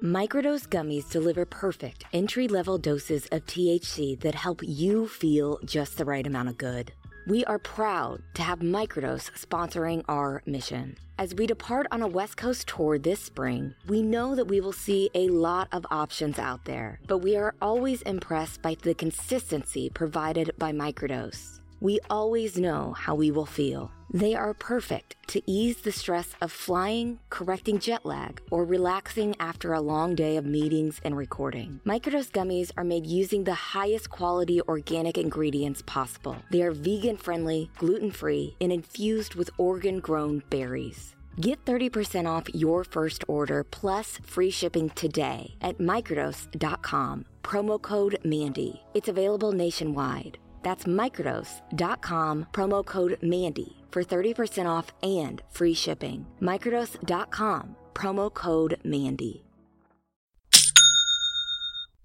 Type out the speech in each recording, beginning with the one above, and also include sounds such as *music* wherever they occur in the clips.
Microdose gummies deliver perfect entry level doses of THC that help you feel just the right amount of good. We are proud to have Microdose sponsoring our mission. As we depart on a West Coast tour this spring, we know that we will see a lot of options out there, but we are always impressed by the consistency provided by Microdose. We always know how we will feel. They are perfect to ease the stress of flying, correcting jet lag, or relaxing after a long day of meetings and recording. Microdose gummies are made using the highest quality organic ingredients possible. They are vegan friendly, gluten free, and infused with organ grown berries. Get 30% off your first order plus free shipping today at microdose.com. Promo code MANDY. It's available nationwide. That's microdose.com, promo code MANDY for 30% off and free shipping. Microdose.com, promo code MANDY.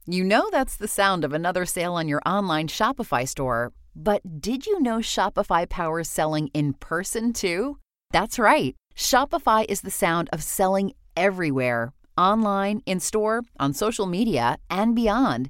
You know that's the sound of another sale on your online Shopify store. But did you know Shopify powers selling in person too? That's right. Shopify is the sound of selling everywhere online, in store, on social media, and beyond.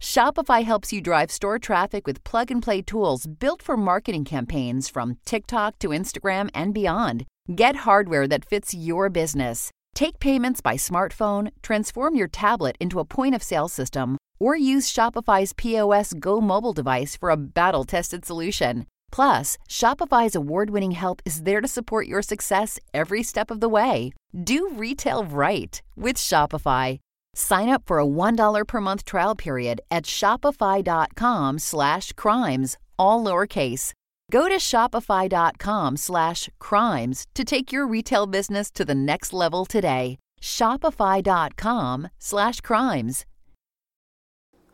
Shopify helps you drive store traffic with plug and play tools built for marketing campaigns from TikTok to Instagram and beyond. Get hardware that fits your business. Take payments by smartphone, transform your tablet into a point of sale system, or use Shopify's POS Go mobile device for a battle tested solution. Plus, Shopify's award winning help is there to support your success every step of the way. Do retail right with Shopify. Sign up for a $1 per month trial period at shopify.com slash crimes, all lowercase. Go to shopify.com slash crimes to take your retail business to the next level today. Shopify.com slash crimes.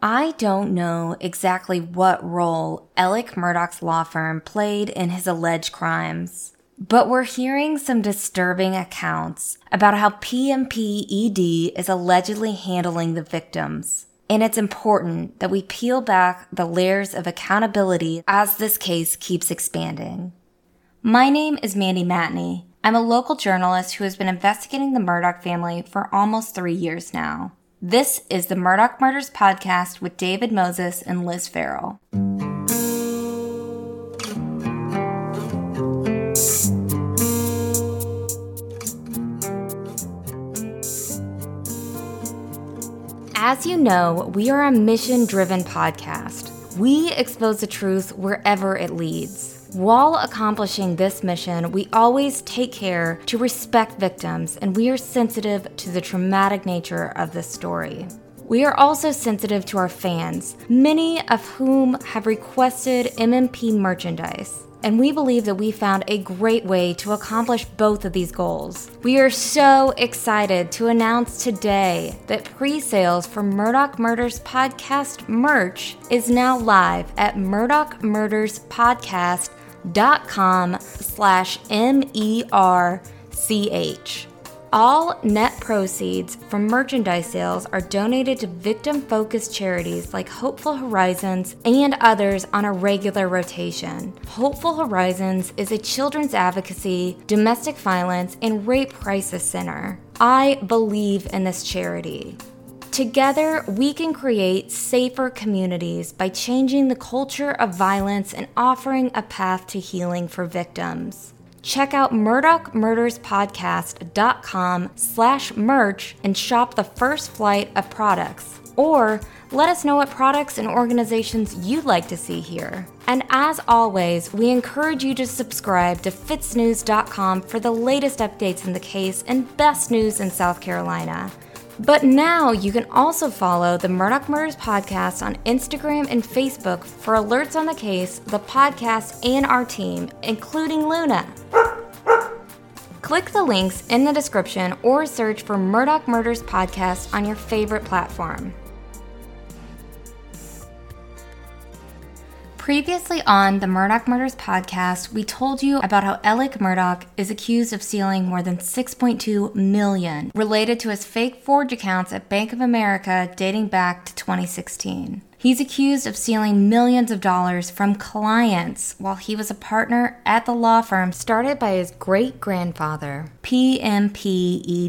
I don't know exactly what role Alex Murdaugh's law firm played in his alleged crimes. But we're hearing some disturbing accounts about how PMPED is allegedly handling the victims. And it's important that we peel back the layers of accountability as this case keeps expanding. My name is Mandy Matney. I'm a local journalist who has been investigating the Murdaugh family for almost three years now. This is the Murdaugh Murders Podcast with David Moses and Liz Farrell. As you know, we are a mission driven podcast. We expose the truth wherever it leads. While accomplishing this mission, we always take care to respect victims and we are sensitive to the traumatic nature of this story. We are also sensitive to our fans, many of whom have requested MMP merchandise and we believe that we found a great way to accomplish both of these goals. We are so excited to announce today that pre-sales for Murdaugh Murders podcast merch is now live at murdaughmurderspodcast.com slash M-E-R-C-H. All net proceeds from merchandise sales are donated to victim focused charities like Hopeful Horizons and others on a regular rotation. Hopeful Horizons is a children's advocacy, domestic violence, and rape crisis center. I believe in this charity. Together, we can create safer communities by changing the culture of violence and offering a path to healing for victims check out murdaughmurderspodcast.com slash merch and shop the first flight of products. Or let us know what products and organizations you'd like to see here. And as always, we encourage you to subscribe to fitsnews.com for the latest updates in the case and best news in South Carolina. But now you can also follow the Murdaugh Murders podcast on Instagram and Facebook for alerts on the case, the podcast, and our team, including Luna. Click the links in the description or search for Murdaugh Murders Podcast on your favorite platform. Previously on the Murdaugh Murders podcast, we told you about how Alex Murdaugh is accused of stealing more than 6.2 million related to his fake Forge accounts at Bank of America dating back to 2016. He's accused of stealing millions of dollars from clients while he was a partner at the law firm started by his great grandfather, PMPED.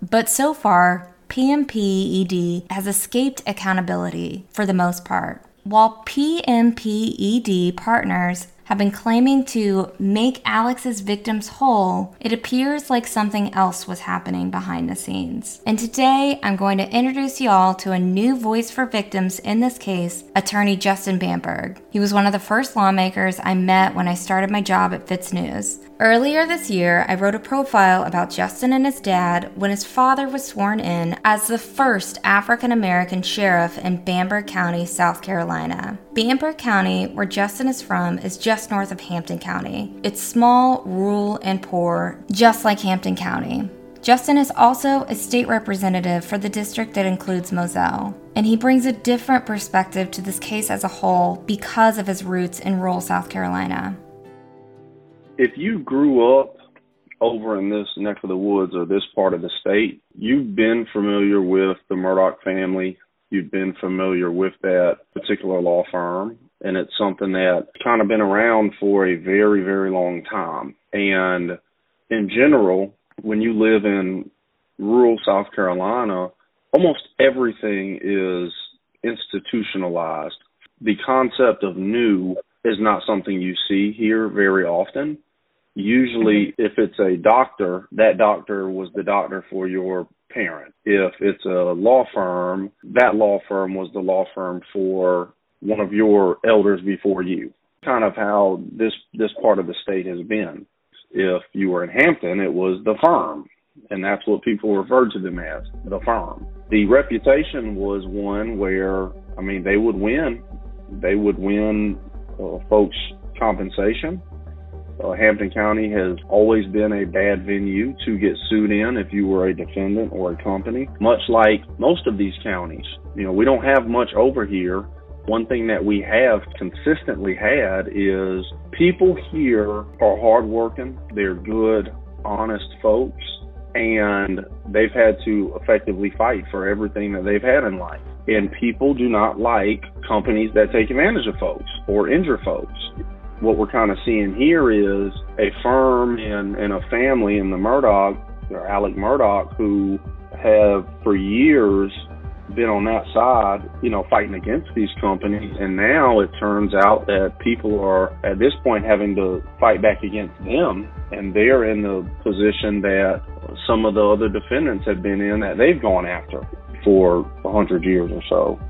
But so far, PMPED has escaped accountability for the most part. While PMPED partners have been claiming to make Alex's victims whole, it appears like something else was happening behind the scenes. And today I'm going to introduce y'all to a new voice for victims in this case, attorney Justin Bamberg. He was one of the first lawmakers I met when I started my job at FITSNews. Earlier this year, I wrote a profile about Justin and his dad when his father was sworn in as the first African American sheriff in Bamberg County, South Carolina. Bamberg County, where Justin is from, is just north of Hampton County. It's small, rural, and poor, just like Hampton County. Justin is also a state representative for the district that includes Moselle, and he brings a different perspective to this case as a whole because of his roots in rural South Carolina if you grew up over in this neck of the woods or this part of the state, you've been familiar with the Murdaugh family. You've been familiar with that particular law firm. And it's something that's kind of been around for a very, very long time. And in general, when you live in rural South Carolina, almost everything is institutionalized. The concept of new is not something you see here very often usually if it's a doctor, that doctor was the doctor for your parent. If it's a law firm, that law firm was the law firm for one of your elders before you. Kind of how this this part of the state has been. If you were in Hampton, it was the firm, and that's what people referred to them as, the firm. The reputation was one where, I mean, they would win. They would win uh, folks' compensation uh, Hampton County has always been a bad venue to get sued in if you were a defendant or a company, much like most of these counties. You know, we don't have much over here. One thing that we have consistently had is people here are hardworking, they're good, honest folks, and they've had to effectively fight for everything that they've had in life. And people do not like companies that take advantage of folks or injure folks what we're kind of seeing here is a firm and, and a family in the Murdaugh, or Alex Murdaugh, who have for years been on that side, you know, fighting against these companies. And now it turns out that people are at this point having to fight back against them. And they're in the position that some of the other defendants have been in that they've gone after for a hundred years or so.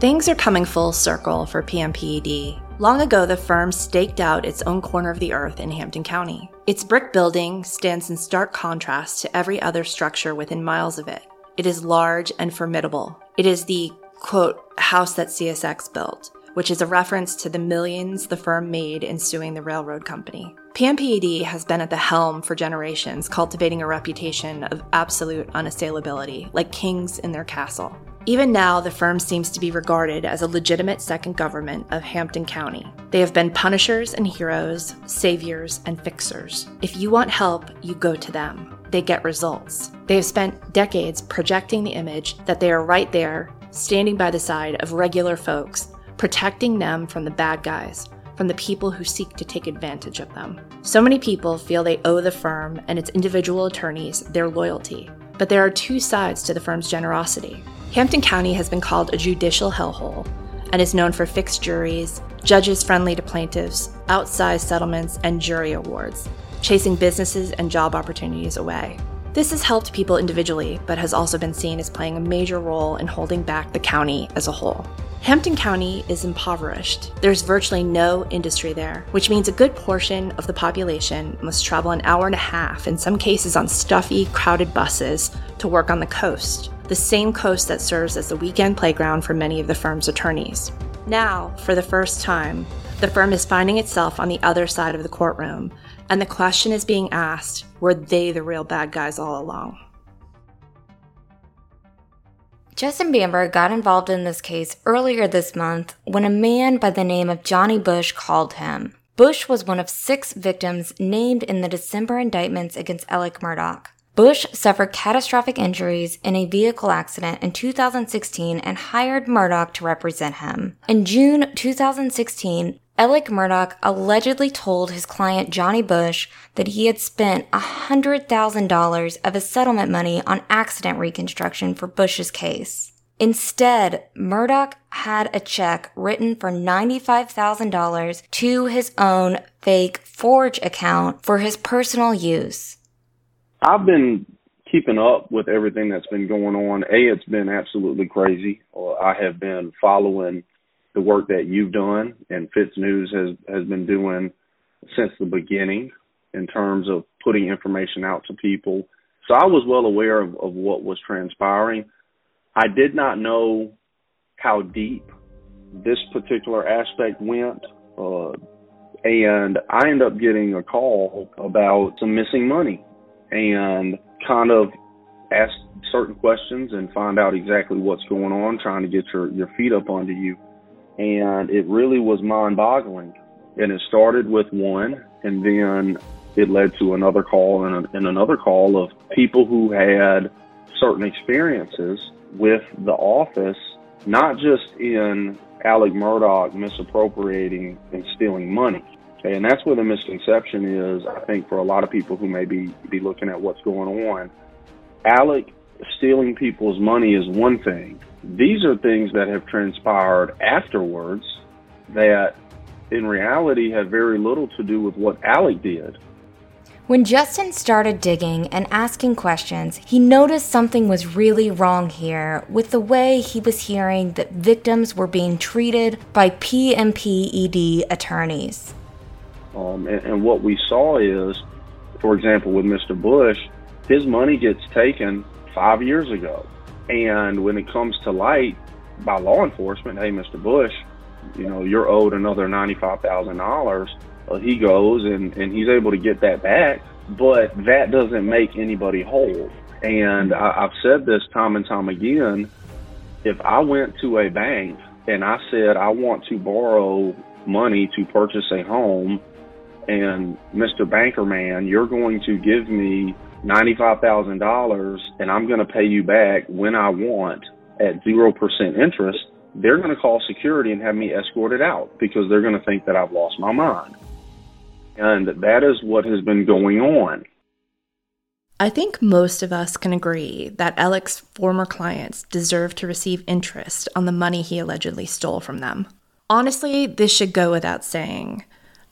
Things are coming full circle for PMPED. Long ago, the firm staked out its own corner of the earth in Hampton County. Its brick building stands in stark contrast to every other structure within miles of it. It is large and formidable. It is the, quote, house that CSX built, which is a reference to the millions the firm made in suing the railroad company. PMPED has been at the helm for generations, cultivating a reputation of absolute unassailability, like kings in their castle. Even now, the firm seems to be regarded as a legitimate second government of Hampton County. They have been punishers and heroes, saviors and fixers. If you want help, you go to them. They get results. They have spent decades projecting the image that they are right there, standing by the side of regular folks, protecting them from the bad guys, from the people who seek to take advantage of them. So many people feel they owe the firm and its individual attorneys their loyalty. But there are two sides to the firm's generosity. Hampton County has been called a judicial hellhole and is known for fixed juries, judges friendly to plaintiffs, outsized settlements, and jury awards, chasing businesses and job opportunities away. This has helped people individually, but has also been seen as playing a major role in holding back the county as a whole. Hampton County is impoverished. There's virtually no industry there, which means a good portion of the population must travel an hour and a half, in some cases on stuffy, crowded buses, to work on the coast the same coast that serves as the weekend playground for many of the firm's attorneys. Now, for the first time, the firm is finding itself on the other side of the courtroom, And the question is being asked were they the real bad guys all along? Justin Bamberg got involved in this case earlier this month when a man by the name of Johnny Bush called him. Bush was one of six victims named in the December indictments against Alex Murdaugh. Bush suffered catastrophic injuries in a vehicle accident in 2016 and hired Murdaugh to represent him. In June 2016, Alex Murdaugh allegedly told his client Johnny Bush that he had spent $100,000 of his settlement money on accident reconstruction for Bush's case. Instead, Murdaugh had a check written for $95,000 to his own fake Forge account for his personal use. I've been keeping up with everything that's been going on. A, it's been absolutely crazy. I have been following the work that you've done and FITSNews has has been doing since the beginning in terms of putting information out to people. So I was well aware of, of what was transpiring. I did not know how deep this particular aspect went. Uh, and I ended up getting a call about some missing money and kind of ask certain questions and find out exactly what's going on, trying to get your, your feet up under you and it really was mind boggling. And it started with one, and then it led to another call and, and another call of people who had certain experiences with the office, not just in Alex Murdaugh misappropriating and stealing money. And that's where the misconception is, I think, for a lot of people who may be, be looking at what's going on. Alec stealing people's money is one thing, these are things that have transpired afterwards that in reality have very little to do with what Alec did. When Justin started digging and asking questions, he noticed something was really wrong here with the way he was hearing that victims were being treated by PMPED attorneys. Um, and, and what we saw is, for example, with Mr. Bush, his money gets taken five years ago. And when it comes to light by law enforcement, hey, Mr. Bush, you know, you're owed another $95,000. Well, he goes and, and he's able to get that back, but that doesn't make anybody whole. And I, I've said this time and time again. If I went to a bank and I said, I want to borrow money to purchase a home, and Mr. Banker Man, you're going to give me $95,000 and I'm going to pay you back when I want at 0% interest, they're going to call security and have me escorted out because they're going to think that I've lost my mind. And that is what has been going on. I think most of us can agree that Alec's former clients deserve to receive interest on the money he allegedly stole from them. Honestly, this should go without saying.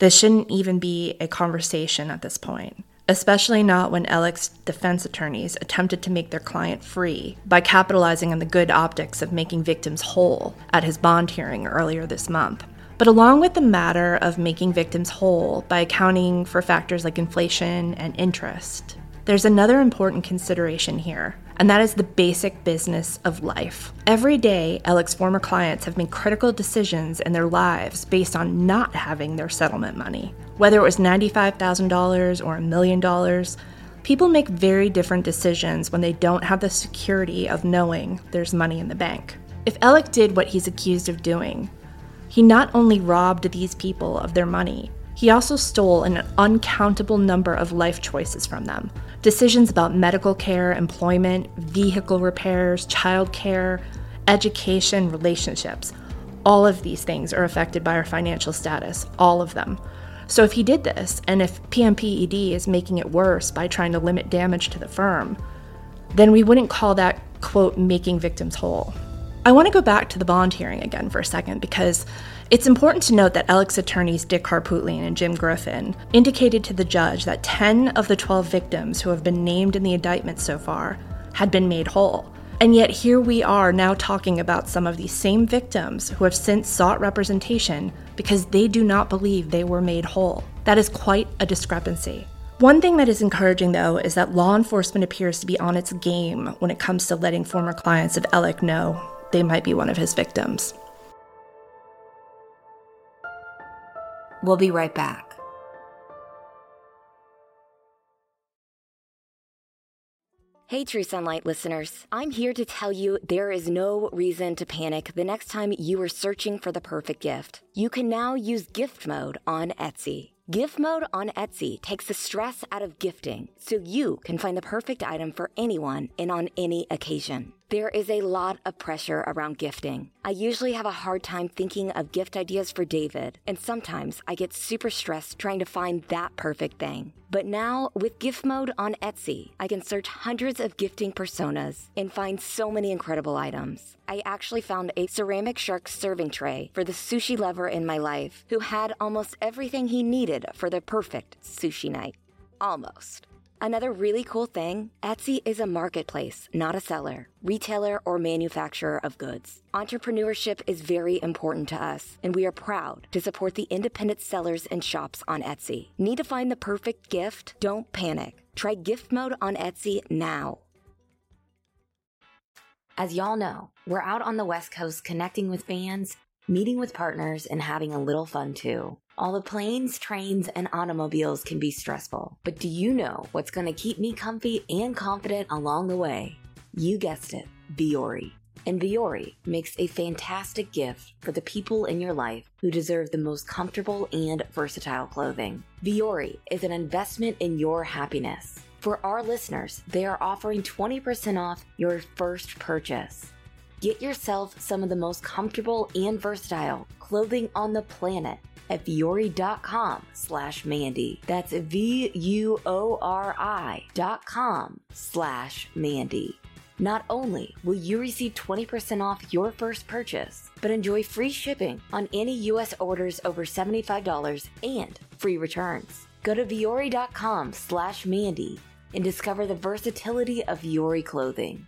This shouldn't even be a conversation at this point especially not when Alec's defense attorneys attempted to make their client free by capitalizing on the good optics of making victims whole at his bond hearing earlier this month. But along with the matter of making victims whole by accounting for factors like inflation and interest, there's another important consideration here, and that is the basic business of life. Every day, Alec's former clients have made critical decisions in their lives based on not having their settlement money. Whether it was $95,000 or a million dollars, people make very different decisions when they don't have the security of knowing there's money in the bank. If Alec did what he's accused of doing, he not only robbed these people of their money, he also stole an uncountable number of life choices from them. Decisions about medical care, employment, vehicle repairs, childcare, education, relationships. All of these things are affected by our financial status, all of them. So if he did this, and if PMPED is making it worse by trying to limit damage to the firm, then we wouldn't call that, quote, making victims whole. I want to go back to the bond hearing again for a second because it's important to note that Alec's attorneys Dick Harpootlian and Jim Griffin indicated to the judge that 10 of the 12 victims who have been named in the indictment so far had been made whole. And yet, here we are now talking about some of these same victims who have since sought representation because they do not believe they were made whole. That is quite a discrepancy. One thing that is encouraging, though, is that law enforcement appears to be on its game when it comes to letting former clients of Alec know they might be one of his victims. We'll be right back. Hey, True Sunlight listeners. I'm here to tell you there is no reason to panic the next time you are searching for the perfect gift. You can now use gift mode on Etsy. Gift mode on Etsy takes the stress out of gifting so you can find the perfect item for anyone and on any occasion. There is a lot of pressure around gifting. I usually have a hard time thinking of gift ideas for David, and sometimes I get super stressed trying to find that perfect thing. But now, with gift mode on Etsy, I can search hundreds of gifting personas and find so many incredible items. I actually found a ceramic shark serving tray for the sushi lover in my life who had almost everything he needed for the perfect sushi night. Almost. Another really cool thing Etsy is a marketplace, not a seller, retailer, or manufacturer of goods. Entrepreneurship is very important to us, and we are proud to support the independent sellers and shops on Etsy. Need to find the perfect gift? Don't panic. Try gift mode on Etsy now. As y'all know, we're out on the West Coast connecting with fans, meeting with partners, and having a little fun too. All the planes, trains, and automobiles can be stressful, but do you know what's going to keep me comfy and confident along the way? You guessed it, Vuori. And Vuori makes a fantastic gift for the people in your life who deserve the most comfortable and versatile clothing. Vuori is an investment in your happiness. For our listeners, they are offering 20% off your first purchase. Get yourself some of the most comfortable and versatile clothing on the planet at vuori.com slash Mandy. That's V-U-O-R-I dot com slash Mandy. Not only will you receive 20% off your first purchase, but enjoy free shipping on any U.S. orders over $75 and free returns. Go to vuori.com slash Mandy and discover the versatility of Vuori clothing.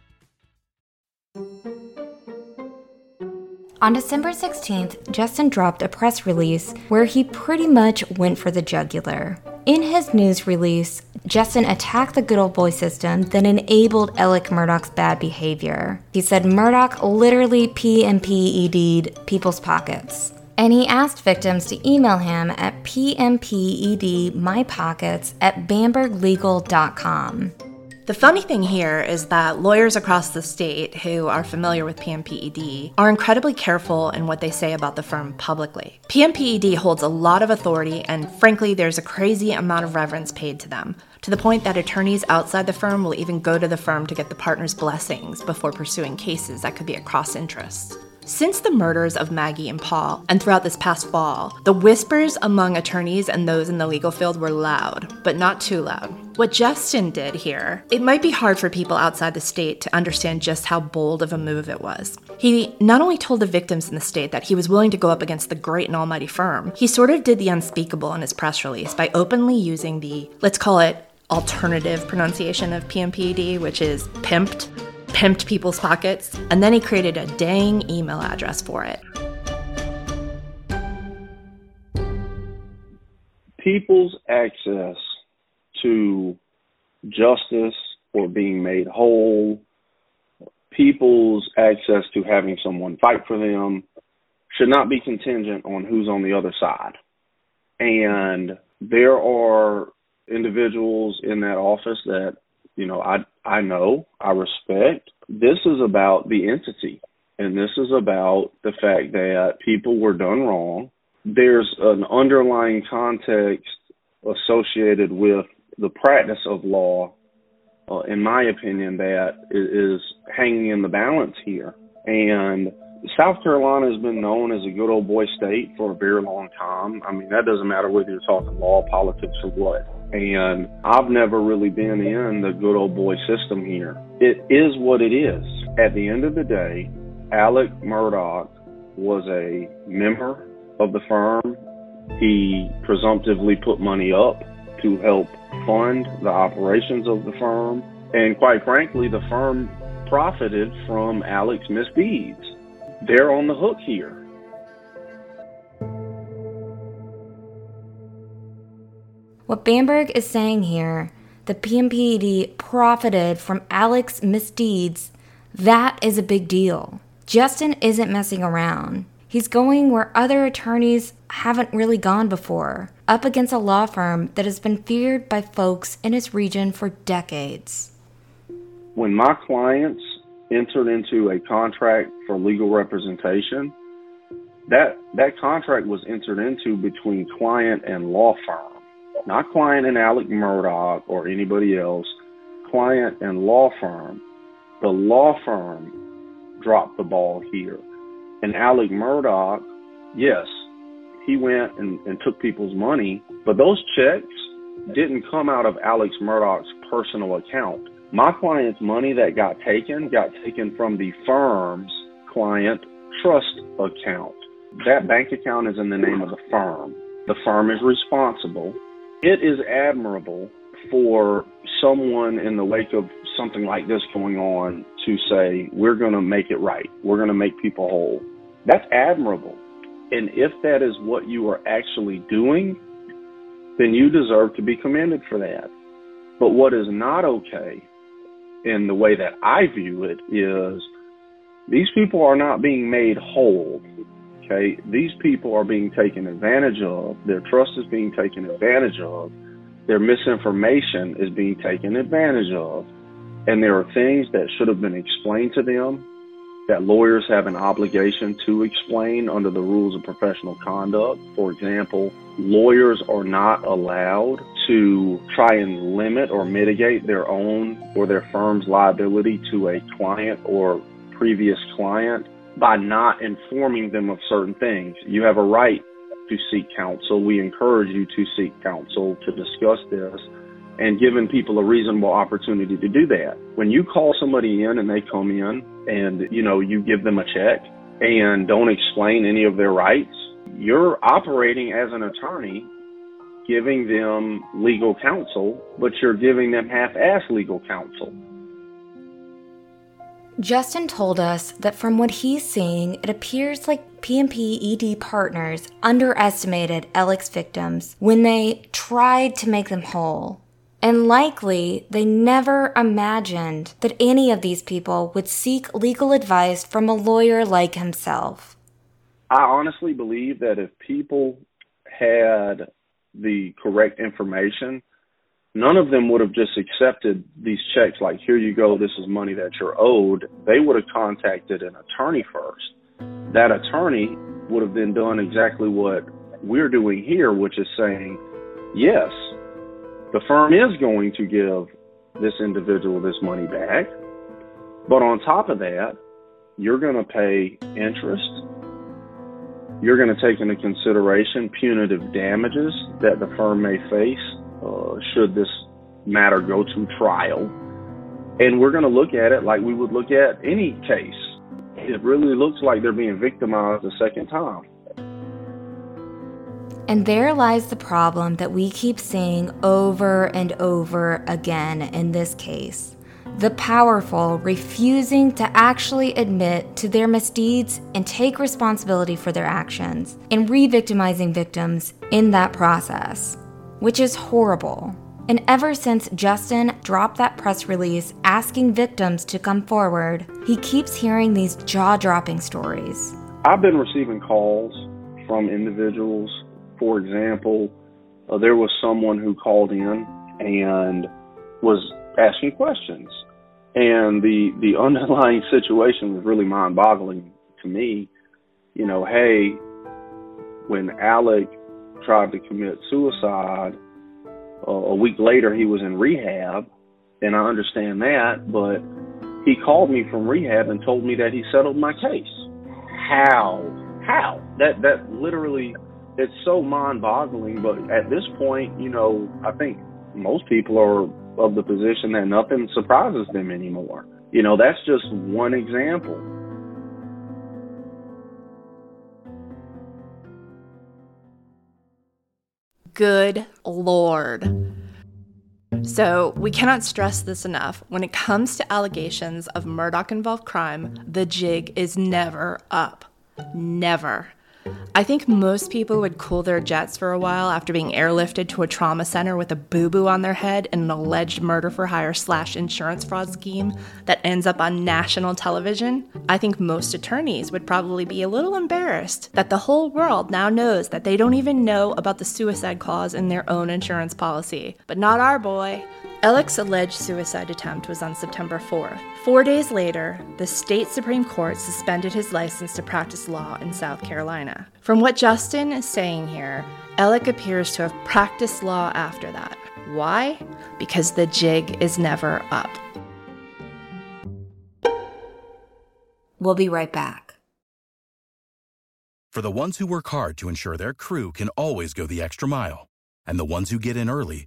On December 16th, Justin dropped a press release where he pretty much went for the jugular. In his news release, Justin attacked the good old boy system that enabled Alex Murdaugh's bad behavior. He said Murdaugh literally PMPED'd people's pockets. And he asked victims to email him at pmpedmypockets at bamberglegal.com. The funny thing here is that lawyers across the state who are familiar with PMPED are incredibly careful in what they say about the firm publicly. PMPED holds a lot of authority, and frankly, there's a crazy amount of reverence paid to them, to the point that attorneys outside the firm will even go to the firm to get the partner's blessings before pursuing cases that could be at cross interest. Since the murders of Maggie and Paul, and throughout this past fall, the whispers among attorneys and those in the legal field were loud, but not too loud. What Justin did here, it might be hard for people outside the state to understand just how bold of a move it was. He not only told the victims in the state that he was willing to go up against the great and almighty firm, he sort of did the unspeakable in his press release by openly using the, let's call it, alternative pronunciation of PMPD, which is pimped pimped people's pockets, and then he created a dang email address for it. People's access to justice or being made whole, people's access to having someone fight for them should not be contingent on who's on the other side. And there are individuals in that office that you know, I I know, I respect. This is about the entity, and this is about the fact that people were done wrong. There's an underlying context associated with the practice of law, uh, in my opinion, that is hanging in the balance here. And South Carolina has been known as a good old boy state for a very long time. I mean, that doesn't matter whether you're talking law, politics, or what. And I've never really been in the good old boy system here. It is what it is. At the end of the day, Alex Murdaugh was a member of the firm. He presumptively put money up to help fund the operations of the firm. And quite frankly, the firm profited from Alec's misdeeds they're on the hook here. What Bamberg is saying here, the PMPED profited from Alec's misdeeds. That is a big deal. Justin isn't messing around. He's going where other attorneys haven't really gone before, up against a law firm that has been feared by folks in his region for decades. when my clients entered into a contract for legal representation, that that contract was entered into between client and law firm, not client and Alex Murdaugh or anybody else. Client and law firm. The law firm dropped the ball here, and Alex Murdaugh, yes, he went and, and took people's money, but those checks didn't come out of Alex Murdaugh's personal account. My client's money that got taken got taken from the firm's client trust account. That bank account is in the name of the firm. The firm is responsible. It is admirable for someone in the wake of something like this going on to say, we're going to make it right. We're going to make people whole. That's admirable. And if that is what you are actually doing, then you deserve to be commended for that. But what is not okay in the way that I view it is these people are not being made whole. Okay, these people are being taken advantage of. Their trust is being taken advantage of. Their misinformation is being taken advantage of. And there are things that should have been explained to them that lawyers have an obligation to explain under the rules of professional conduct. For example, lawyers are not allowed to try and limit or mitigate their own or their firm's liability to a client or previous client by not informing them of certain things. You have a right to seek counsel. We encourage you to seek counsel to discuss this and giving people a reasonable opportunity to do that. When you call somebody in and they come in and, you know, you give them a check and don't explain any of their rights, you're operating as an attorney giving them legal counsel, but you're giving them half-ass legal counsel. Justin told us that from what he's seeing, it appears like PMP ED partners underestimated Alec's victims when they tried to make them whole. And likely, they never imagined that any of these people would seek legal advice from a lawyer like himself. I honestly believe that if people had the correct information, none of them would have just accepted these checks like, here you go, this is money that you're owed. They would have contacted an attorney first. That attorney would have then done exactly what we're doing here, which is saying, yes, the firm is going to give this individual this money back. But on top of that, you're going to pay interest. You're going to take into consideration punitive damages that the firm may face uh, should this matter go to trial. And we're going to look at it like we would look at any case. It really looks like they're being victimized a second time. And there lies the problem that we keep seeing over and over again in this case. The powerful refusing to actually admit to their misdeeds and take responsibility for their actions, and re victimizing victims in that process which is horrible. And ever since Justin dropped that press release asking victims to come forward, he keeps hearing these jaw dropping stories. I've been receiving calls from individuals. For example, uh, there was someone who called in and was asking questions. And the, the *laughs* underlying situation was really mind boggling to me. You know, hey, when Alec tried to commit suicide. Uh, a week later, he was in rehab, and I understand that, but he called me from rehab and told me that he settled my case. How? How? That that literally, it's so mind-boggling. But at this point, you know, I think most people are of the position that nothing surprises them anymore. You know, that's just one example. Good Lord. So, we cannot stress this enough. When it comes to allegations of Murdaugh involved crime, the jig is never up. Never. I think most people would cool their jets for a while after being airlifted to a trauma center with a boo boo on their head and an alleged murder for hire slash insurance fraud scheme that ends up on national television. I think most attorneys would probably be a little embarrassed that the whole world now knows that they don't even know about the suicide clause in their own insurance policy. But not our boy. Alec's alleged suicide attempt was on September 4th. Four days later, the state Supreme Court suspended his license to practice law in South Carolina. From what Justin is saying here, Alec appears to have practiced law after that. Why? Because the jig is never up. We'll be right back. For the ones who work hard to ensure their crew can always go the extra mile, and the ones who get in early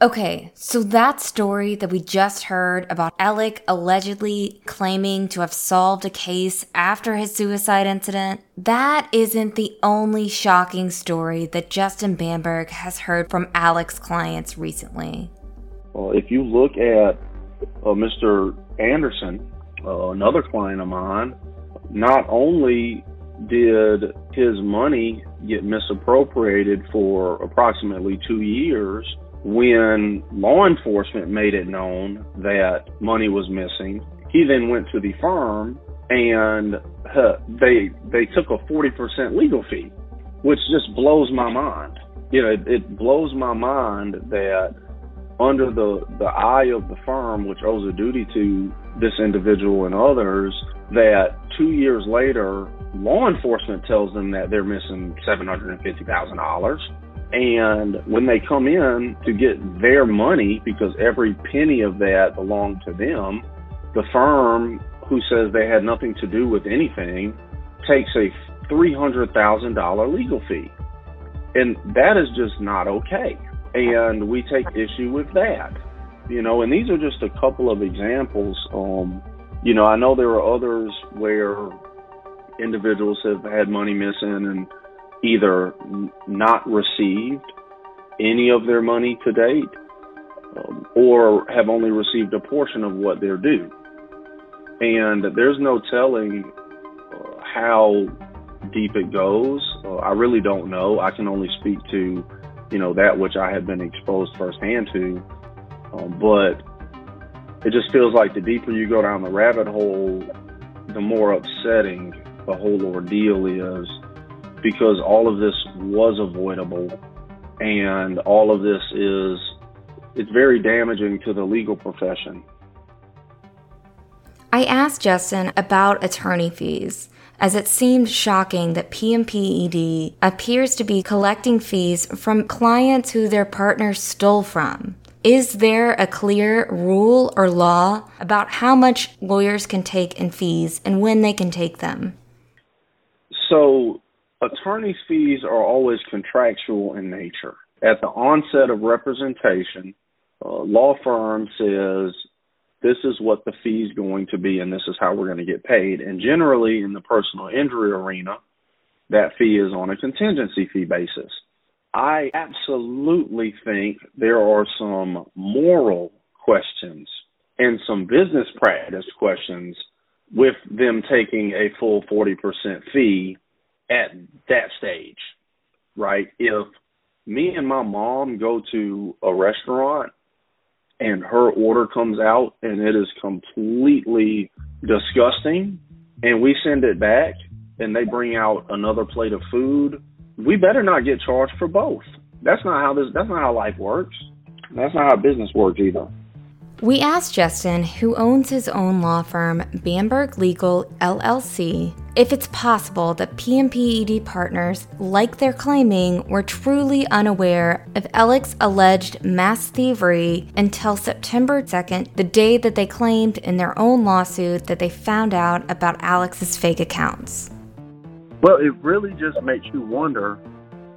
Okay, so that story that we just heard about Alec allegedly claiming to have solved a case after his suicide incident, that isn't the only shocking story that Justin Bamberg has heard from Alec's clients recently. Well, if you look at uh, Mr. Anderson, uh, another client of mine, not only did his money get misappropriated for approximately two years, when law enforcement made it known that money was missing, he then went to the firm and uh, they they took a 40% legal fee, which just blows my mind. You know, it, it blows my mind that under the the eye of the firm, which owes a duty to this individual and others, that two years later, law enforcement tells them that they're missing seven hundred and fifty thousand dollars and when they come in to get their money, because every penny of that belonged to them, the firm who says they had nothing to do with anything takes a $300,000 legal fee. And that is just not okay. And we take issue with that. You know, and these are just a couple of examples. Um, you know, I know there are others where individuals have had money missing and either not received any of their money to date um, or have only received a portion of what they're due. And there's no telling uh, how deep it goes. Uh, I really don't know. I can only speak to, you know, that which I have been exposed firsthand to. Um, but it just feels like the deeper you go down the rabbit hole, the more upsetting the whole ordeal is because all of this was avoidable and all of this is it's very damaging to the legal profession. I asked Justin about attorney fees as it seemed shocking that PMPED appears to be collecting fees from clients who their partners stole from. Is there a clear rule or law about how much lawyers can take in fees and when they can take them? So, attorney's fees are always contractual in nature. At the onset of representation, a law firm says this is what the fee is going to be and this is how we're going to get paid. And generally in the personal injury arena, that fee is on a contingency fee basis. I absolutely think there are some moral questions and some business practice questions with them taking a full 40% fee at that stage, right? If me and my mom go to a restaurant and her order comes out and it is completely disgusting and we send it back and they bring out another plate of food, we better not get charged for both. That's not how this that's not how life works. That's not how business works either. We asked Justin, who owns his own law firm, Bamberg Legal LLC, if it's possible that PMPED partners, like they're claiming, were truly unaware of Alec's alleged mass thievery until September 2nd, the day that they claimed in their own lawsuit that they found out about Alex's fake accounts. Well, it really just makes you wonder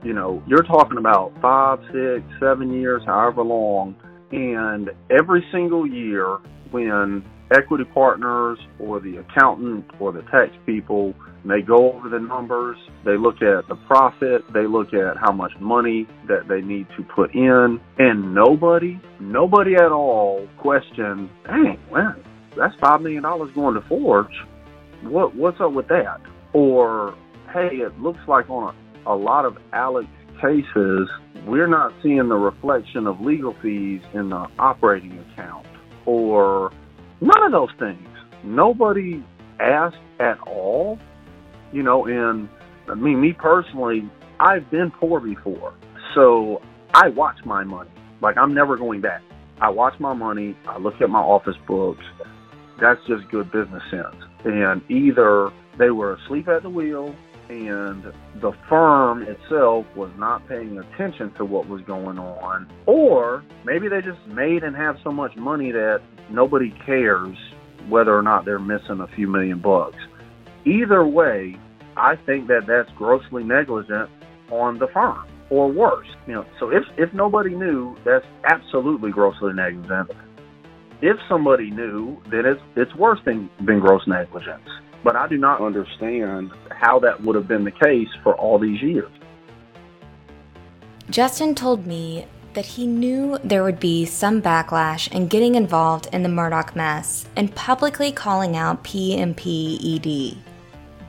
you know, you're talking about five, six, seven years, however long and every single year, when equity partners or the accountant or the tax people they go over the numbers, they look at the profit, they look at how much money that they need to put in, and nobody, nobody at all questions, dang, well, that's five million dollars going to Forge. what what's up with that? Or hey, it looks like on a, a lot of Alex cases, we're not seeing the reflection of legal fees in the operating account, or none of those things. Nobody asked at all, you know. And I mean, me personally, I've been poor before, so I watch my money. Like I'm never going back. I watch my money. I look at my office books. That's just good business sense. And either they were asleep at the wheel and the firm itself was not paying attention to what was going on, or maybe they just made and have so much money that nobody cares whether or not they're missing a few million bucks. Either way, I think that that's grossly negligent on the firm or worse. You know, so if if nobody knew, that's absolutely grossly negligent. If somebody knew, then it's it's worse than, than gross negligence. But I do not understand how that would have been the case for all these years. Justin told me that he knew there would be some backlash in getting involved in the Murdaugh mess and publicly calling out PMPED.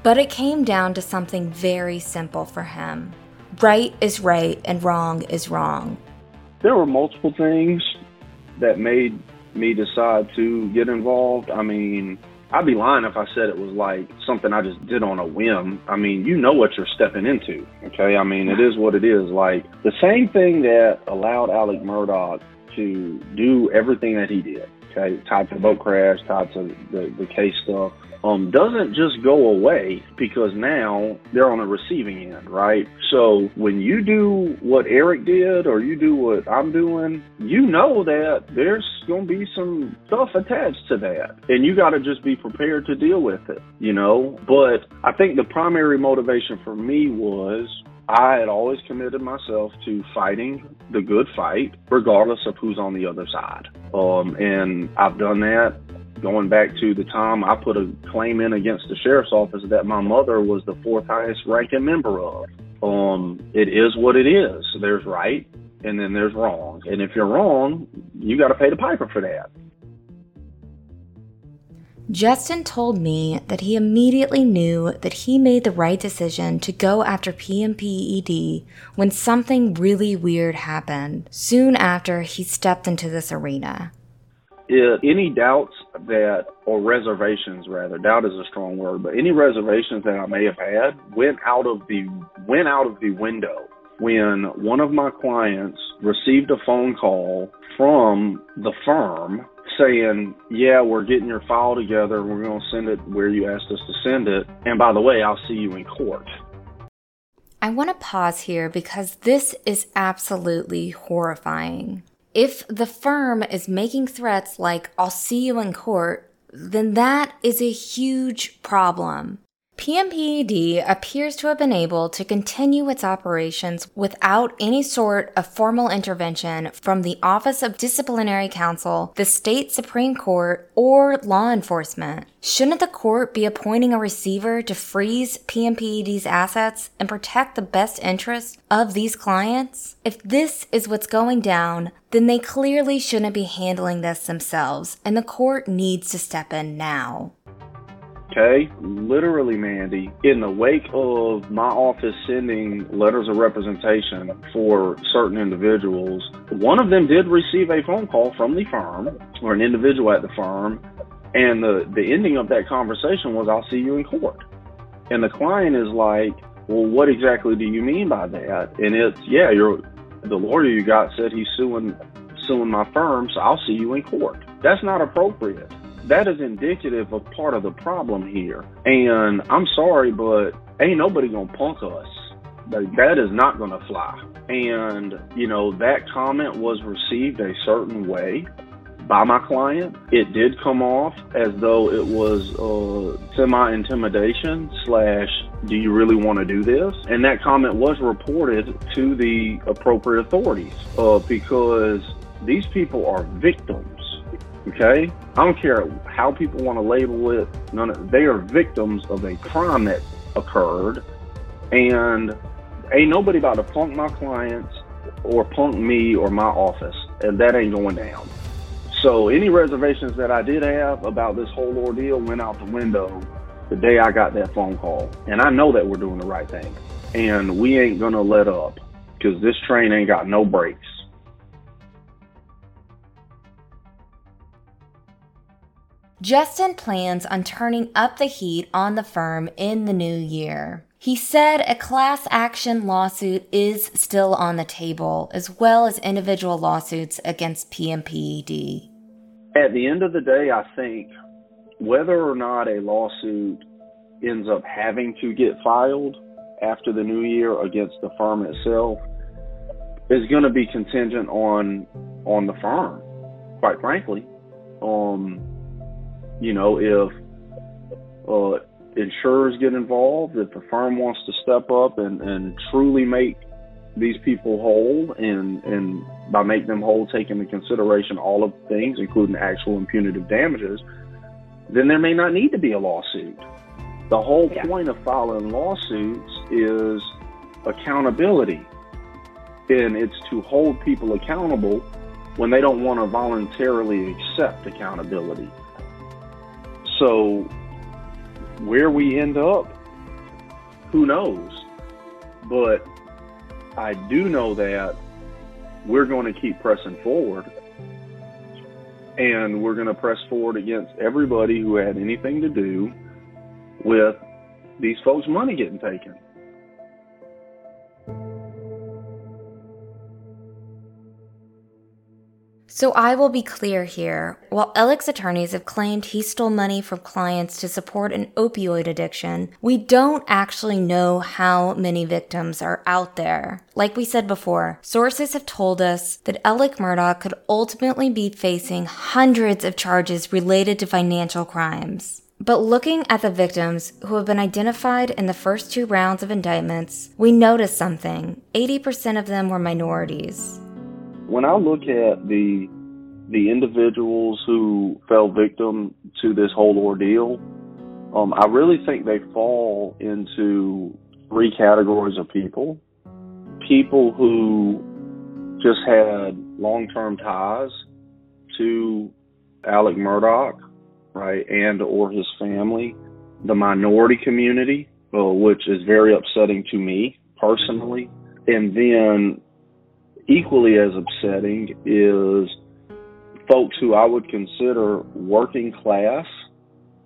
But it came down to something very simple for him right is right and wrong is wrong. There were multiple things that made me decide to get involved. I mean, I'd be lying if I said it was like something I just did on a whim. I mean, you know what you're stepping into, okay? I mean, it is what it is. Like the same thing that allowed Alex Murdaugh to do everything that he did, okay? Tied to the boat crash, tied to the, the case stuff, um, doesn't just go away because now they're on the receiving end, right? So when you do what Eric did or you do what I'm doing, you know that there's going to be some stuff attached to that. And you got to just be prepared to deal with it, you know? But I think the primary motivation for me was I had always committed myself to fighting the good fight, regardless of who's on the other side. Um, and I've done that going back to the time I put a claim in against the sheriff's office that my mother was the fourth highest ranking member of. Um, it is what it is. There's right and then there's wrong. And if you're wrong, you got to pay the piper for that. Justin told me that he immediately knew that he made the right decision to go after PMPED when something really weird happened soon after he stepped into this arena any doubts that, or reservations rather, doubt is a strong word, but any reservations that I may have had went out of the went out of the window when one of my clients received a phone call from the firm saying, "Yeah, we're getting your file together. We're going to send it where you asked us to send it, and by the way, I'll see you in court." I want to pause here because this is absolutely horrifying. If the firm is making threats like, I'll see you in court, then that is a huge problem. PMPED appears to have been able to continue its operations without any sort of formal intervention from the Office of Disciplinary Counsel, the state Supreme Court, or law enforcement. Shouldn't the court be appointing a receiver to freeze PMPED's assets and protect the best interests of these clients? If this is what's going down, then they clearly shouldn't be handling this themselves, and the court needs to step in now. Okay, literally, Mandy, in the wake of my office sending letters of representation for certain individuals, one of them did receive a phone call from the firm or an individual at the firm, and the, the ending of that conversation was, I'll see you in court. And the client is like, Well, what exactly do you mean by that? And it's, Yeah, you're the lawyer you got said he's suing suing my firm, so I'll see you in court. That's not appropriate that is indicative of part of the problem here. And I'm sorry, but ain't nobody gonna punk us. That is not gonna fly. And, you know, that comment was received a certain way by my client. It did come off as though it was uh, semi intimidation slash do you really want to do this? And that comment was reported to the appropriate authorities uh, because these people are victims Okay, I don't care how people want to label it. None of, they are victims of a crime that occurred, and ain't nobody about to punk my clients or punk me or my office, and that ain't going down. So any reservations that I did have about this whole ordeal went out the window the day I got that phone call. And I know that we're doing the right thing. And we ain't going to let up because this train ain't got no brakes. Justin plans on turning up the heat on the firm in the new year. He said a class action lawsuit is still on the table, as well as individual lawsuits against PMPED. At the end of the day, I think whether or not a lawsuit ends up having to get filed after the new year against the firm itself is going to be contingent on on the firm, quite frankly. Um, you know, if uh, insurers get involved, if the firm wants to step up and, and truly make these people whole and and by make them whole take into consideration all of the things, including actual and punitive damages, then there may not need to be a lawsuit. The whole yeah. point of filing lawsuits is accountability. And it's to hold people accountable when they don't want to voluntarily accept accountability. So where we end up, who knows? But I do know that we're going to keep pressing forward. And we're going to press forward against everybody who had anything to do with these folks' money getting taken. So I will be clear here. While Alec's attorneys have claimed he stole money from clients to support an opioid addiction, we don't actually know how many victims are out there. Like we said before, sources have told us that Alex Murdaugh could ultimately be facing hundreds of charges related to financial crimes. But looking at the victims who have been identified in the first two rounds of indictments, we notice something. 80% of them were minorities when I look at the the individuals who fell victim to this whole ordeal, um, I really think they fall into three categories of people. People who just had long term ties to Alex Murdaugh, right, and or his family. The minority community, uh, which is very upsetting to me personally. And then equally as upsetting is folks who I would consider working class,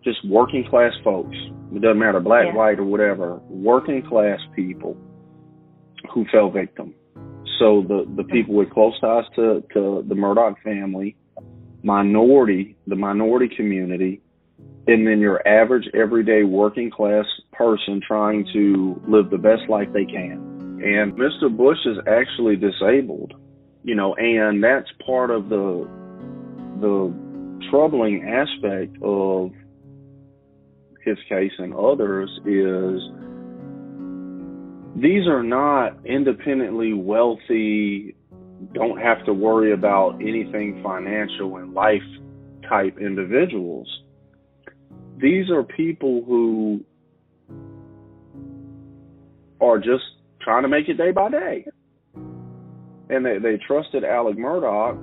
just working class folks. It doesn't matter black, yeah. white, or whatever. Working class people who fell victim. So the the people with close ties to to the Murdaugh family, minority, the minority community, and then your average everyday working class person trying to live the best life they can. And Mr. Bush is actually disabled, you know, and that's part of the the troubling aspect of his case and others is these are not independently wealthy, don't have to worry about anything financial in life type individuals. These are people who are just trying to make it day by day. And they, they trusted Alex Murdaugh,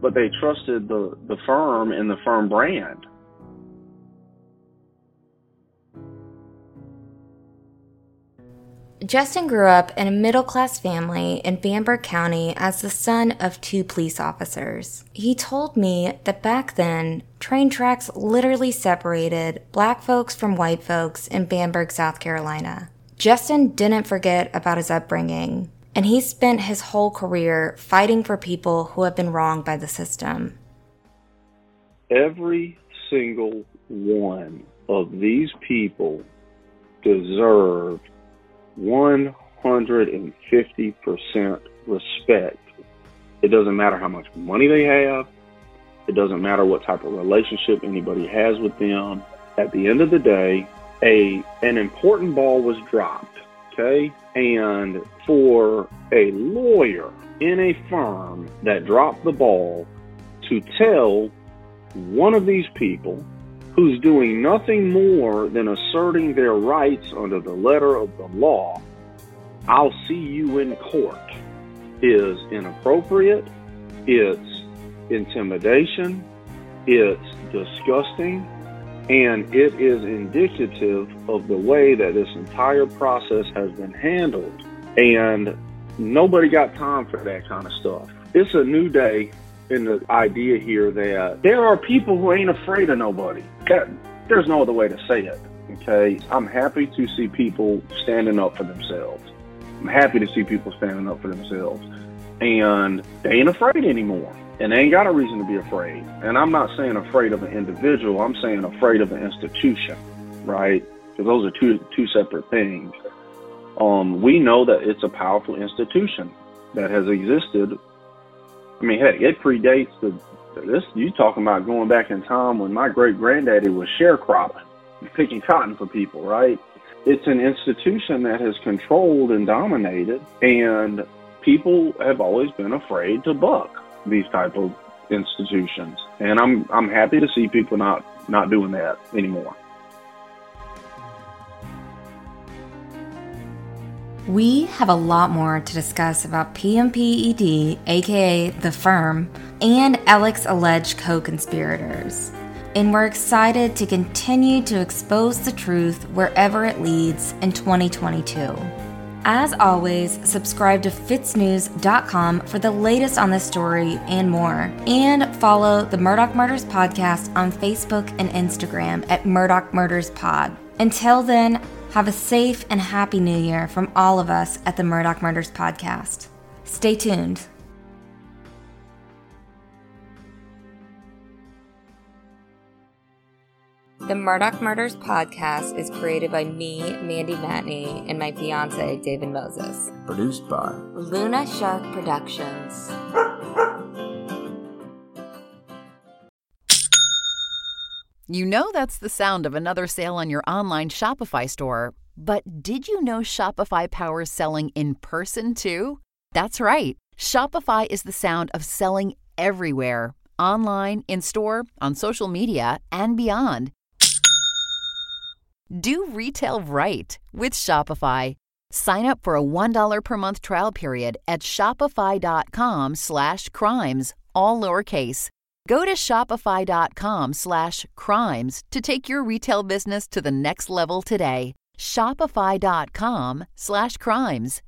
but they trusted the, the firm and the firm brand. Justin grew up in a middle class family in Bamberg County as the son of two police officers. He told me that back then, train tracks literally separated black folks from white folks in Bamberg, South Carolina. Justin didn't forget about his upbringing, and he spent his whole career fighting for people who have been wronged by the system. Every single one of these people deserve 150% respect. It doesn't matter how much money they have. It doesn't matter what type of relationship anybody has with them. At the end of the day, a an important ball was dropped, okay? And for a lawyer in a firm that dropped the ball to tell one of these people who's doing nothing more than asserting their rights under the letter of the law, I'll see you in court, is inappropriate, it's intimidation, it's disgusting, And it is indicative of the way that this entire process has been handled. And nobody got time for that kind of stuff. It's a new day in the idea here that there are people who ain't afraid of nobody. There's no other way to say it. Okay. I'm happy to see people standing up for themselves. I'm happy to see people standing up for themselves. And they ain't afraid anymore. And they ain't got a reason to be afraid. And I'm not saying afraid of an individual, I'm saying afraid of an institution, right? Because those are two two separate things. Um, we know that it's a powerful institution that has existed. I mean, heck, it predates the this. You talking about going back in time when my great granddaddy was sharecropping, picking cotton for people, right? It's an institution that has controlled and dominated, and people have always been afraid to buck these type of institutions. And I'm I'm happy to see people not not doing that anymore. We have a lot more to discuss about PMPED, aka the firm, and Alec's alleged co conspirators. And we're excited to continue to expose the truth wherever it leads in 2022. As always, subscribe to fitsnews.com for the latest on this story and more. And follow the Murdaugh Murders Podcast on Facebook and Instagram at Murdaugh Murders Pod. Until then, have a safe and happy new year from all of us at the Murdaugh Murders Podcast. Stay tuned. The Murdaugh Murders podcast is created by me, Mandy Matney, and my fiance, David Moses. Produced by Luna Shark Productions. You know that's the sound of another sale on your online Shopify store. But did you know Shopify powers selling in person too? That's right. Shopify is the sound of selling everywhere online, in store, on social media, and beyond. Do retail right with Shopify. Sign up for a $1 per month trial period at shopify.com slash crimes, all lowercase. Go to shopify.com slash crimes to take your retail business to the next level today. Shopify.com slash crimes.